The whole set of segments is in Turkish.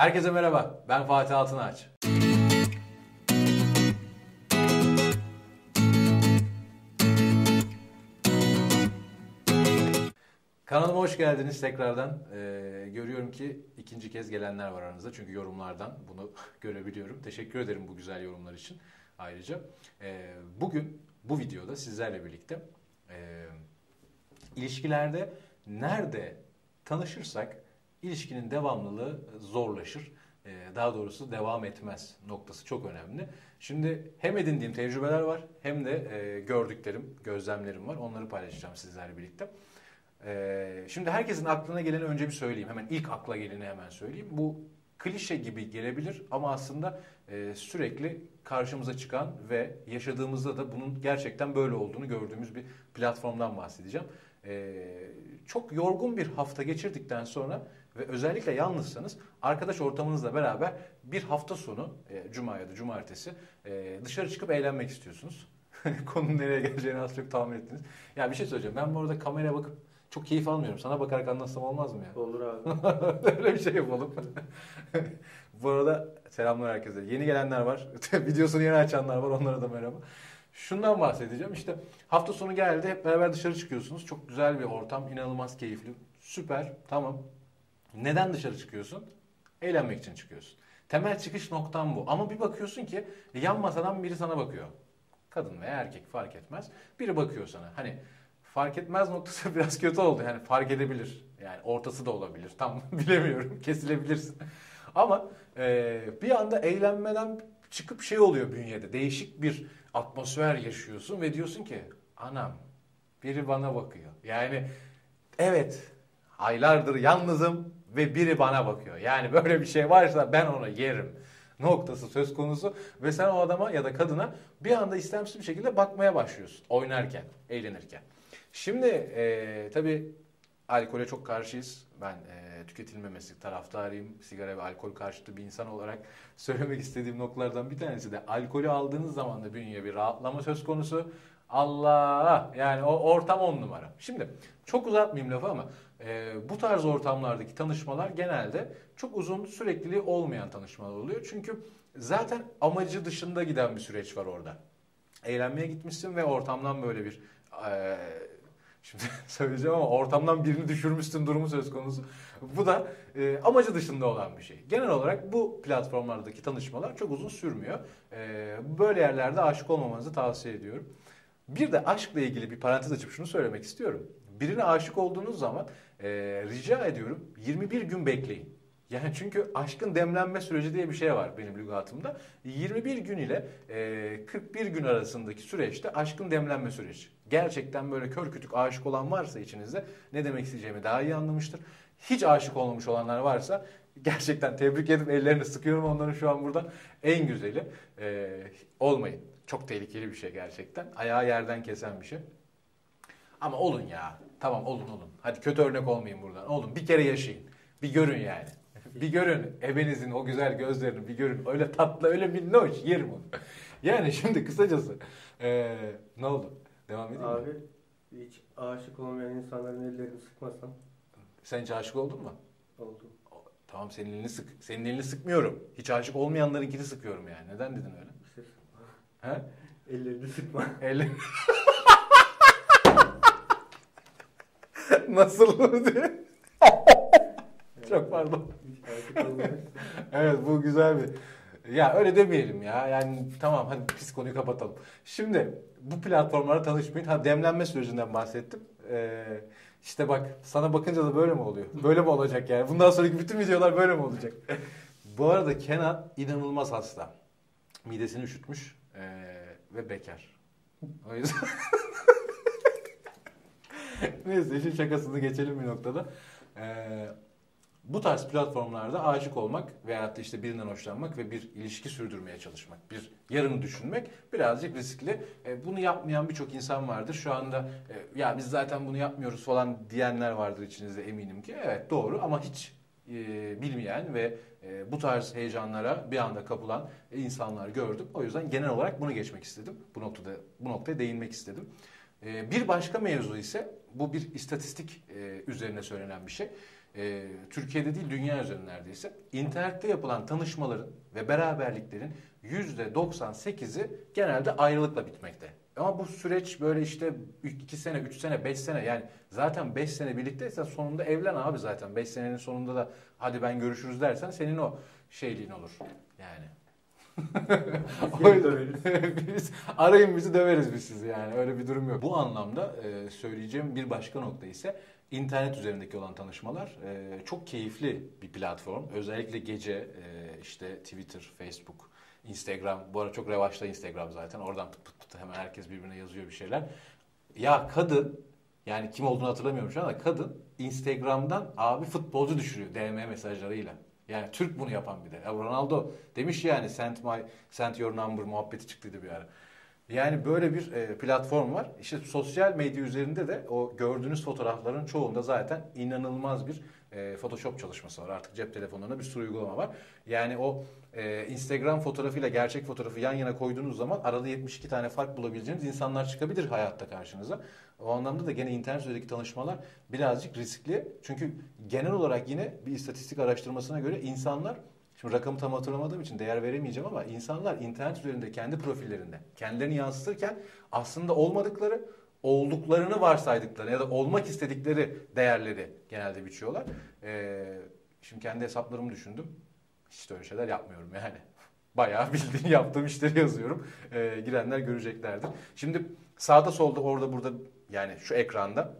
Herkese merhaba, ben Fatih Altınaç. Kanalıma hoş geldiniz tekrardan. Ee, görüyorum ki ikinci kez gelenler var aranızda. Çünkü yorumlardan bunu görebiliyorum. Teşekkür ederim bu güzel yorumlar için ayrıca. Ee, bugün bu videoda sizlerle birlikte e, ilişkilerde nerede tanışırsak ilişkinin devamlılığı zorlaşır. Ee, daha doğrusu devam etmez noktası çok önemli. Şimdi hem edindiğim tecrübeler var hem de e, gördüklerim, gözlemlerim var. Onları paylaşacağım sizlerle birlikte. Şimdi herkesin aklına geleni önce bir söyleyeyim. Hemen ilk akla geleni hemen söyleyeyim. Bu klişe gibi gelebilir ama aslında e, sürekli karşımıza çıkan ve yaşadığımızda da bunun gerçekten böyle olduğunu gördüğümüz bir platformdan bahsedeceğim. E, çok yorgun bir hafta geçirdikten sonra ve özellikle yalnızsanız arkadaş ortamınızla beraber bir hafta sonu, e, cuma ya da cumartesi e, dışarı çıkıp eğlenmek istiyorsunuz. Konunun nereye geleceğini az çok tahmin ettiniz. Ya bir şey söyleyeceğim. Ben bu arada kameraya bakıp çok keyif almıyorum. Sana bakarak anlatsam olmaz mı ya? Olur abi. Öyle bir şey yapalım. Bu arada selamlar herkese. Yeni gelenler var. Videosunu yeni açanlar var. Onlara da merhaba. Şundan bahsedeceğim. İşte hafta sonu geldi. Hep beraber dışarı çıkıyorsunuz. Çok güzel bir ortam. inanılmaz keyifli. Süper. Tamam. Neden dışarı çıkıyorsun? Eğlenmek için çıkıyorsun. Temel çıkış noktam bu. Ama bir bakıyorsun ki yan masadan biri sana bakıyor. Kadın veya erkek fark etmez. Biri bakıyor sana. Hani fark etmez noktası biraz kötü oldu. Yani fark edebilir. Yani ortası da olabilir. Tam bilemiyorum. Kesilebilirsin. Ama e, bir anda eğlenmeden çıkıp şey oluyor bünyede. Değişik bir atmosfer yaşıyorsun ve diyorsun ki anam biri bana bakıyor. Yani evet aylardır yalnızım ve biri bana bakıyor. Yani böyle bir şey varsa ben onu yerim noktası söz konusu ve sen o adama ya da kadına bir anda istemsiz bir şekilde bakmaya başlıyorsun oynarken, eğlenirken. Şimdi e, tabii alkole çok karşıyız. Ben e, tüketilmemesi taraftarıyım. Sigara ve alkol karşıtı bir insan olarak söylemek istediğim noktalardan bir tanesi de alkolü aldığınız zaman da bünyeye bir rahatlama söz konusu. Allah yani o ortam on numara. Şimdi çok uzatmayayım lafı ama e, bu tarz ortamlardaki tanışmalar genelde çok uzun sürekliliği olmayan tanışmalar oluyor. Çünkü zaten amacı dışında giden bir süreç var orada. Eğlenmeye gitmişsin ve ortamdan böyle bir e, Şimdi söyleyeceğim ama ortamdan birini düşürmüşsün durumu söz konusu. Bu da e, amacı dışında olan bir şey. Genel olarak bu platformlardaki tanışmalar çok uzun sürmüyor. E, böyle yerlerde aşık olmamanızı tavsiye ediyorum. Bir de aşkla ilgili bir parantez açıp şunu söylemek istiyorum. Birine aşık olduğunuz zaman e, rica ediyorum 21 gün bekleyin. Yani çünkü aşkın demlenme süreci diye bir şey var benim lügatımda. 21 gün ile e, 41 gün arasındaki süreçte aşkın demlenme süreci. Gerçekten böyle kör kütük aşık olan varsa içinizde ne demek isteyeceğimi daha iyi anlamıştır. Hiç aşık olmamış olanlar varsa gerçekten tebrik edip ellerini sıkıyorum onların şu an buradan. En güzeli e, olmayın. Çok tehlikeli bir şey gerçekten. Ayağı yerden kesen bir şey. Ama olun ya. Tamam olun olun. Hadi kötü örnek olmayın buradan. Olun bir kere yaşayın. Bir görün yani. Bir görün ebenizin o güzel gözlerini bir görün. Öyle tatlı öyle minnoş yerim onu. Yani şimdi kısacası ee, ne oldu? Devam edeyim mi? Abi hiç aşık olmayan insanların ellerini sıkmasam Sen hiç aşık oldun mu? oldu. Tamam senin elini sık. Senin elini sıkmıyorum. Hiç aşık olmayanlarınkini sıkıyorum yani. Neden dedin öyle? İşte He? ellerini sıkma. El... Nasıl diye? Çok pardon. Evet bu güzel bir. Ya öyle demeyelim ya. Yani tamam hadi pis konuyu kapatalım. Şimdi bu platformlara tanışmayın. Ha demlenme sürecinden bahsettim. Ee, işte bak sana bakınca da böyle mi oluyor? Böyle mi olacak yani? Bundan sonraki bütün videolar böyle mi olacak? bu arada Kenan inanılmaz hasta. Midesini üşütmüş ee, ve bekar. O yüzden... Neyse işin şakasını geçelim bir noktada. Ee, bu tarz platformlarda aşık olmak veyahut da işte birinden hoşlanmak ve bir ilişki sürdürmeye çalışmak, bir yarını düşünmek birazcık riskli. E, bunu yapmayan birçok insan vardır. Şu anda e, ya biz zaten bunu yapmıyoruz falan diyenler vardır içinizde eminim ki. Evet doğru ama hiç e, bilmeyen ve e, bu tarz heyecanlara bir anda kapılan insanlar gördüm. O yüzden genel olarak bunu geçmek istedim. Bu noktada bu noktaya değinmek istedim. E, bir başka mevzu ise bu bir istatistik e, üzerine söylenen bir şey. E, Türkiye'de değil dünya üzerinde neredeyse internette yapılan tanışmaların ve beraberliklerin %98'i genelde ayrılıkla bitmekte. Ama bu süreç böyle işte 2 sene, 3 sene, 5 sene yani zaten 5 sene birlikteysen sonunda evlen abi zaten. 5 senenin sonunda da hadi ben görüşürüz dersen senin o şeyliğin olur. Yani. biz arayın bizi döveriz biz sizi yani öyle bir durum yok. Bu anlamda e, söyleyeceğim bir başka nokta ise internet üzerindeki olan tanışmalar e, çok keyifli bir platform. Özellikle gece e, işte Twitter, Facebook, Instagram. Bu ara çok revaçta Instagram zaten. Oradan pıt pıt pıt hemen herkes birbirine yazıyor bir şeyler. Ya kadın yani kim olduğunu hatırlamıyorum şu anda kadın Instagram'dan abi futbolcu düşürüyor DM mesajlarıyla. Yani Türk bunu yapan bir de. Ya Ronaldo demiş yani send my send your number muhabbeti çıktıydı bir ara. Yani böyle bir e, platform var. İşte sosyal medya üzerinde de o gördüğünüz fotoğrafların çoğunda zaten inanılmaz bir e, Photoshop çalışması var. Artık cep telefonlarında bir sürü uygulama var. Yani o e, Instagram fotoğrafıyla gerçek fotoğrafı yan yana koyduğunuz zaman arada 72 tane fark bulabileceğiniz insanlar çıkabilir hayatta karşınıza. O anlamda da gene internet üzerindeki tanışmalar birazcık riskli. Çünkü genel olarak yine bir istatistik araştırmasına göre insanlar Şimdi rakamı tam hatırlamadığım için değer veremeyeceğim ama insanlar internet üzerinde kendi profillerinde kendilerini yansıtırken aslında olmadıkları, olduklarını varsaydıkları ya da olmak istedikleri değerleri genelde biçiyorlar. Ee, şimdi kendi hesaplarımı düşündüm. Hiç de öyle şeyler yapmıyorum yani. Bayağı bildiğin yaptığım işleri yazıyorum. Ee, girenler göreceklerdir. Şimdi sağda solda orada burada yani şu ekranda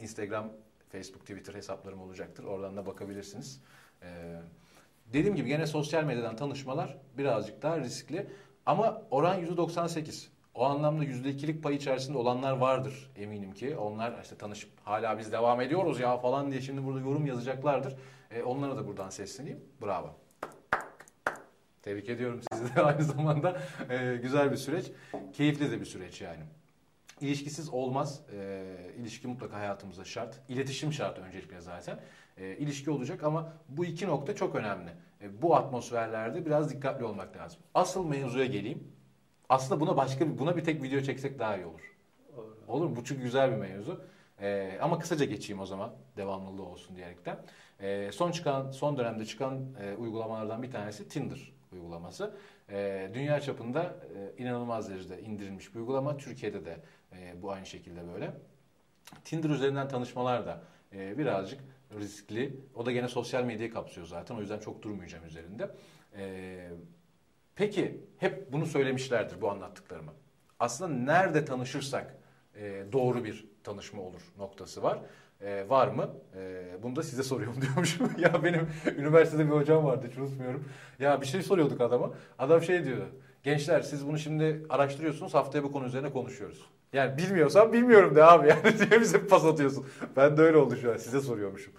Instagram, Facebook, Twitter hesaplarım olacaktır. Oradan da bakabilirsiniz. Ee, dediğim gibi gene sosyal medyadan tanışmalar birazcık daha riskli. Ama oran %98. O anlamda %2'lik pay içerisinde olanlar vardır eminim ki. Onlar işte tanışıp hala biz devam ediyoruz ya falan diye şimdi burada yorum yazacaklardır. E, onlara da buradan sesleneyim. Bravo. Tebrik ediyorum sizi de aynı zamanda. E, güzel bir süreç. Keyifli de bir süreç yani. İlişkisiz olmaz. E, ilişki mutlaka hayatımıza şart. İletişim şart öncelikle zaten. E, ilişki olacak ama bu iki nokta çok önemli. E, bu atmosferlerde biraz dikkatli olmak lazım. Asıl mevzuya geleyim. Aslında buna başka bir, buna bir tek video çeksek daha iyi olur. Olur mu? Bu çünkü güzel bir mevzu. E, ama kısaca geçeyim o zaman devamlılığı olsun diyerekten. E, son çıkan son dönemde çıkan e, uygulamalardan bir tanesi Tinder uygulaması. E, dünya çapında e, inanılmaz derecede indirilmiş bir uygulama. Türkiye'de de e, bu aynı şekilde böyle. Tinder üzerinden tanışmalar da e, birazcık riskli. O da gene sosyal medyayı kapsıyor zaten. O yüzden çok durmayacağım üzerinde. E, peki hep bunu söylemişlerdir bu anlattıklarımı. Aslında nerede tanışırsak e, doğru bir tanışma olur noktası var. E, var mı? E, bunu da size soruyorum diyormuşum. ya benim üniversitede bir hocam vardı hiç unutmuyorum. Ya bir şey soruyorduk adama. Adam şey diyordu. Gençler siz bunu şimdi araştırıyorsunuz haftaya bu konu üzerine konuşuyoruz. Yani bilmiyorsan bilmiyorum de abi yani diye bize pas atıyorsun. Ben de öyle oldu şu an size soruyormuşum.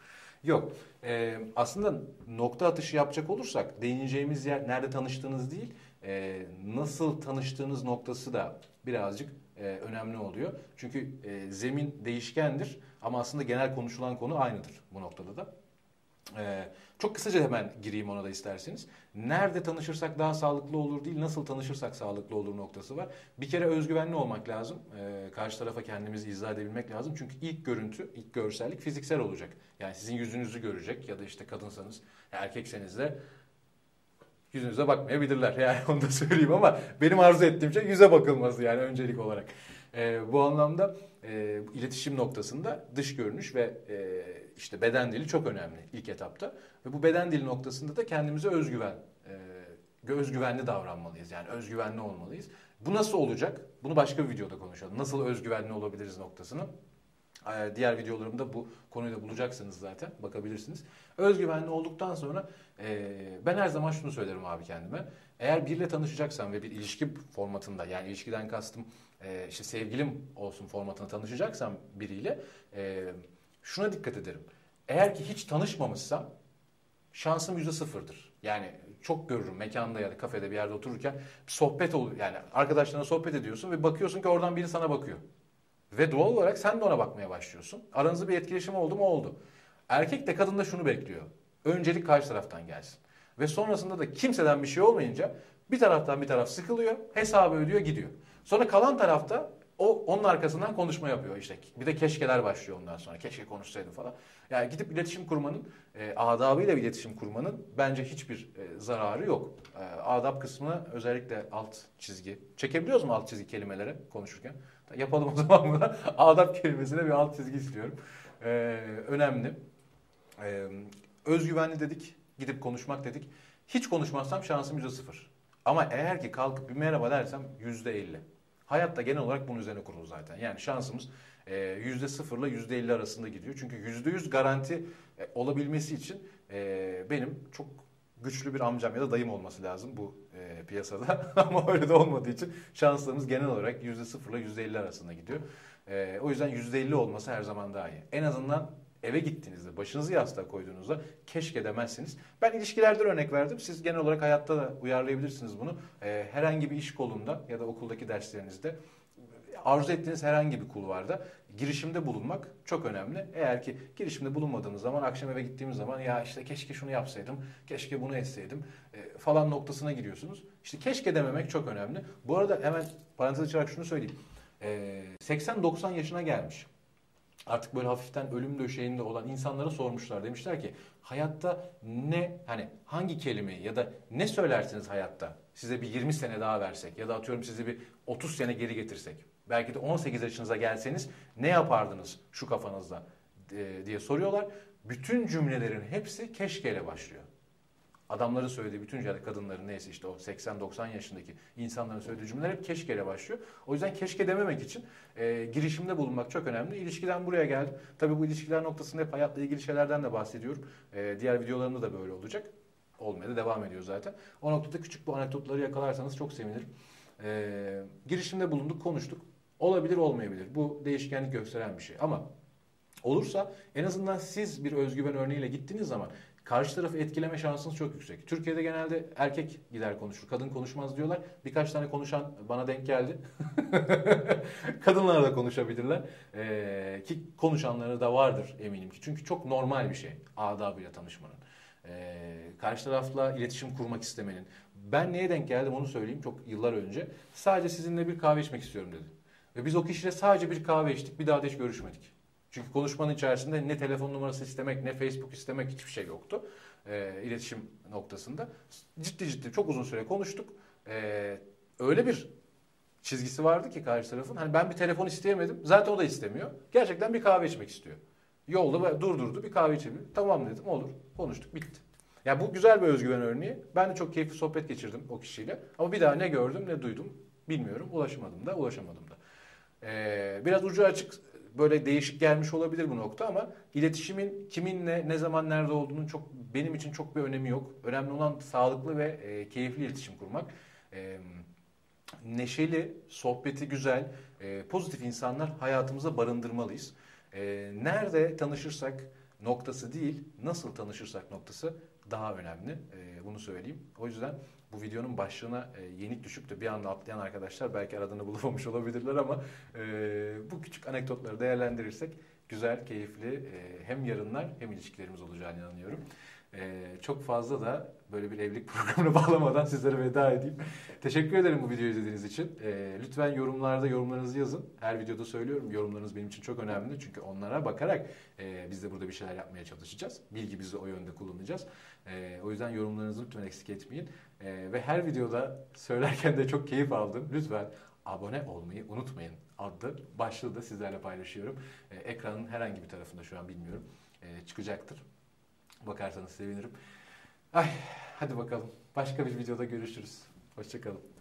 Yok e, aslında nokta atışı yapacak olursak değineceğimiz yer nerede tanıştığınız değil e, nasıl tanıştığınız noktası da birazcık e, önemli oluyor. Çünkü e, zemin değişkendir ama aslında genel konuşulan konu aynıdır bu noktada da. Ee, çok kısaca hemen gireyim ona da isterseniz. Nerede tanışırsak daha sağlıklı olur değil, nasıl tanışırsak sağlıklı olur noktası var. Bir kere özgüvenli olmak lazım. Ee, karşı tarafa kendimizi izah edebilmek lazım. Çünkü ilk görüntü, ilk görsellik fiziksel olacak. Yani sizin yüzünüzü görecek ya da işte kadınsanız, erkekseniz de yüzünüze bakmayabilirler. Yani onu da söyleyeyim ama benim arzu ettiğim şey yüze bakılması yani öncelik olarak. Ee, bu anlamda e, iletişim noktasında dış görünüş ve e, işte beden dili çok önemli ilk etapta. Ve bu beden dili noktasında da kendimize özgüven, e, özgüvenli davranmalıyız. Yani özgüvenli olmalıyız. Bu nasıl olacak? Bunu başka bir videoda konuşalım. Nasıl özgüvenli olabiliriz noktasını. E, diğer videolarımda bu konuyu da bulacaksınız zaten. Bakabilirsiniz. Özgüvenli olduktan sonra e, ben her zaman şunu söylerim abi kendime. Eğer biriyle tanışacaksam ve bir ilişki formatında yani ilişkiden kastım e, işte sevgilim olsun formatına tanışacaksam biriyle e, şuna dikkat ederim. Eğer ki hiç tanışmamışsam şansım yüzde sıfırdır. Yani çok görürüm mekanda ya da kafede bir yerde otururken sohbet oluyor. Yani arkadaşlarına sohbet ediyorsun ve bakıyorsun ki oradan biri sana bakıyor. Ve doğal olarak sen de ona bakmaya başlıyorsun. Aranızda bir etkileşim oldu mu oldu. Erkek de kadın da şunu bekliyor. Öncelik karşı taraftan gelsin. Ve sonrasında da kimseden bir şey olmayınca bir taraftan bir taraf sıkılıyor, hesabı ödüyor gidiyor. Sonra kalan tarafta O onun arkasından konuşma yapıyor işte. Bir de keşkeler başlıyor ondan sonra. Keşke konuşsaydım falan. Yani gidip iletişim kurmanın, e, adabıyla iletişim kurmanın bence hiçbir e, zararı yok. E, adab kısmına özellikle alt çizgi. Çekebiliyoruz mu alt çizgi kelimelere konuşurken? Yapalım o zaman bunu. adab kelimesine bir alt çizgi istiyorum. E, önemli. E, özgüvenli dedik, gidip konuşmak dedik. Hiç konuşmazsam şansım yüzde sıfır. Ama eğer ki kalkıp bir merhaba dersem yüzde elli. Hayatta genel olarak bunun üzerine kurulu zaten. Yani şansımız e, yüzde sıfırla yüzde elli arasında gidiyor. Çünkü yüzde yüz garanti e, olabilmesi için e, benim çok güçlü bir amcam ya da dayım olması lazım bu piyasada. Ama öyle de olmadığı için şanslarımız genel olarak yüzde sıfırla yüzde elli arasında gidiyor. O yüzden yüzde elli olması her zaman daha iyi. En azından eve gittiğinizde, başınızı yastığa koyduğunuzda keşke demezsiniz. Ben ilişkilerde örnek verdim. Siz genel olarak hayatta da uyarlayabilirsiniz bunu. Ee, herhangi bir iş kolunda ya da okuldaki derslerinizde arzu ettiğiniz herhangi bir kulvarda girişimde bulunmak çok önemli. Eğer ki girişimde bulunmadığınız zaman akşam eve gittiğimiz zaman ya işte keşke şunu yapsaydım, keşke bunu etseydim e, falan noktasına giriyorsunuz. İşte keşke dememek çok önemli. Bu arada hemen parantez açarak şunu söyleyeyim. E, 80-90 yaşına gelmiş artık böyle hafiften ölüm döşeğinde olan insanlara sormuşlar. Demişler ki hayatta ne hani hangi kelimeyi ya da ne söylersiniz hayatta size bir 20 sene daha versek ya da atıyorum sizi bir 30 sene geri getirsek. Belki de 18 yaşınıza gelseniz ne yapardınız şu kafanızda diye soruyorlar. Bütün cümlelerin hepsi keşkeyle başlıyor adamların söylediği bütün cümleler, kadınların neyse işte o 80-90 yaşındaki insanların söylediği cümleler hep keşkeyle başlıyor. O yüzden keşke dememek için e, girişimde bulunmak çok önemli. İlişkiden buraya geldim. Tabii bu ilişkiler noktasında hep hayatla ilgili şeylerden de bahsediyorum. E, diğer videolarımda da böyle olacak. Olmaya devam ediyor zaten. O noktada küçük bu anekdotları yakalarsanız çok sevinirim. E, girişimde bulunduk, konuştuk. Olabilir, olmayabilir. Bu değişkenlik gösteren bir şey. Ama olursa en azından siz bir özgüven örneğiyle gittiğiniz zaman karşı tarafı etkileme şansınız çok yüksek. Türkiye'de genelde erkek gider konuşur, kadın konuşmaz diyorlar. Birkaç tane konuşan bana denk geldi. Kadınlar da konuşabilirler. Ee, ki konuşanları da vardır eminim ki. Çünkü çok normal bir şey adabıyla tanışmanın. Ee, karşı tarafla iletişim kurmak istemenin. Ben neye denk geldim onu söyleyeyim çok yıllar önce. Sadece sizinle bir kahve içmek istiyorum dedi. Ve biz o kişiyle sadece bir kahve içtik. Bir daha da hiç görüşmedik. Çünkü konuşmanın içerisinde ne telefon numarası istemek ne Facebook istemek hiçbir şey yoktu. E, iletişim noktasında. Ciddi ciddi çok uzun süre konuştuk. E, öyle bir çizgisi vardı ki karşı tarafın. Hani ben bir telefon isteyemedim. Zaten o da istemiyor. Gerçekten bir kahve içmek istiyor. Yolda durdurdu bir kahve içelim. Tamam dedim olur. Konuştuk bitti. Ya yani bu güzel bir özgüven örneği. Ben de çok keyifli sohbet geçirdim o kişiyle. Ama bir daha ne gördüm ne duydum bilmiyorum. Ulaşamadım da ulaşamadım da. Ee, biraz ucu açık böyle değişik gelmiş olabilir bu nokta ama iletişimin kiminle ne zaman nerede olduğunun çok benim için çok bir önemi yok. Önemli olan sağlıklı ve e, keyifli iletişim kurmak. E, neşeli, sohbeti güzel, e, pozitif insanlar hayatımıza barındırmalıyız. E, nerede tanışırsak noktası değil, nasıl tanışırsak noktası daha önemli. E, bunu söyleyeyim. O yüzden bu videonun başlığına e, yenik düşüp de bir anda atlayan arkadaşlar belki aradığını bulamamış olabilirler ama e, bu küçük anekdotları değerlendirirsek güzel, keyifli e, hem yarınlar hem ilişkilerimiz olacağını inanıyorum. E, çok fazla da böyle bir evlilik programına bağlamadan sizlere veda edeyim. Teşekkür ederim bu videoyu izlediğiniz için. E, lütfen yorumlarda yorumlarınızı yazın. Her videoda söylüyorum yorumlarınız benim için çok önemli. Çünkü onlara bakarak e, biz de burada bir şeyler yapmaya çalışacağız. Bilgi bizi o yönde kullanacağız. E, o yüzden yorumlarınızı lütfen eksik etmeyin. E, ve her videoda söylerken de çok keyif aldım. Lütfen abone olmayı unutmayın adlı başlığı da sizlerle paylaşıyorum. E, ekranın herhangi bir tarafında şu an bilmiyorum. E, çıkacaktır. Bakarsanız sevinirim. Ay, hadi bakalım. Başka bir videoda görüşürüz. Hoşçakalın.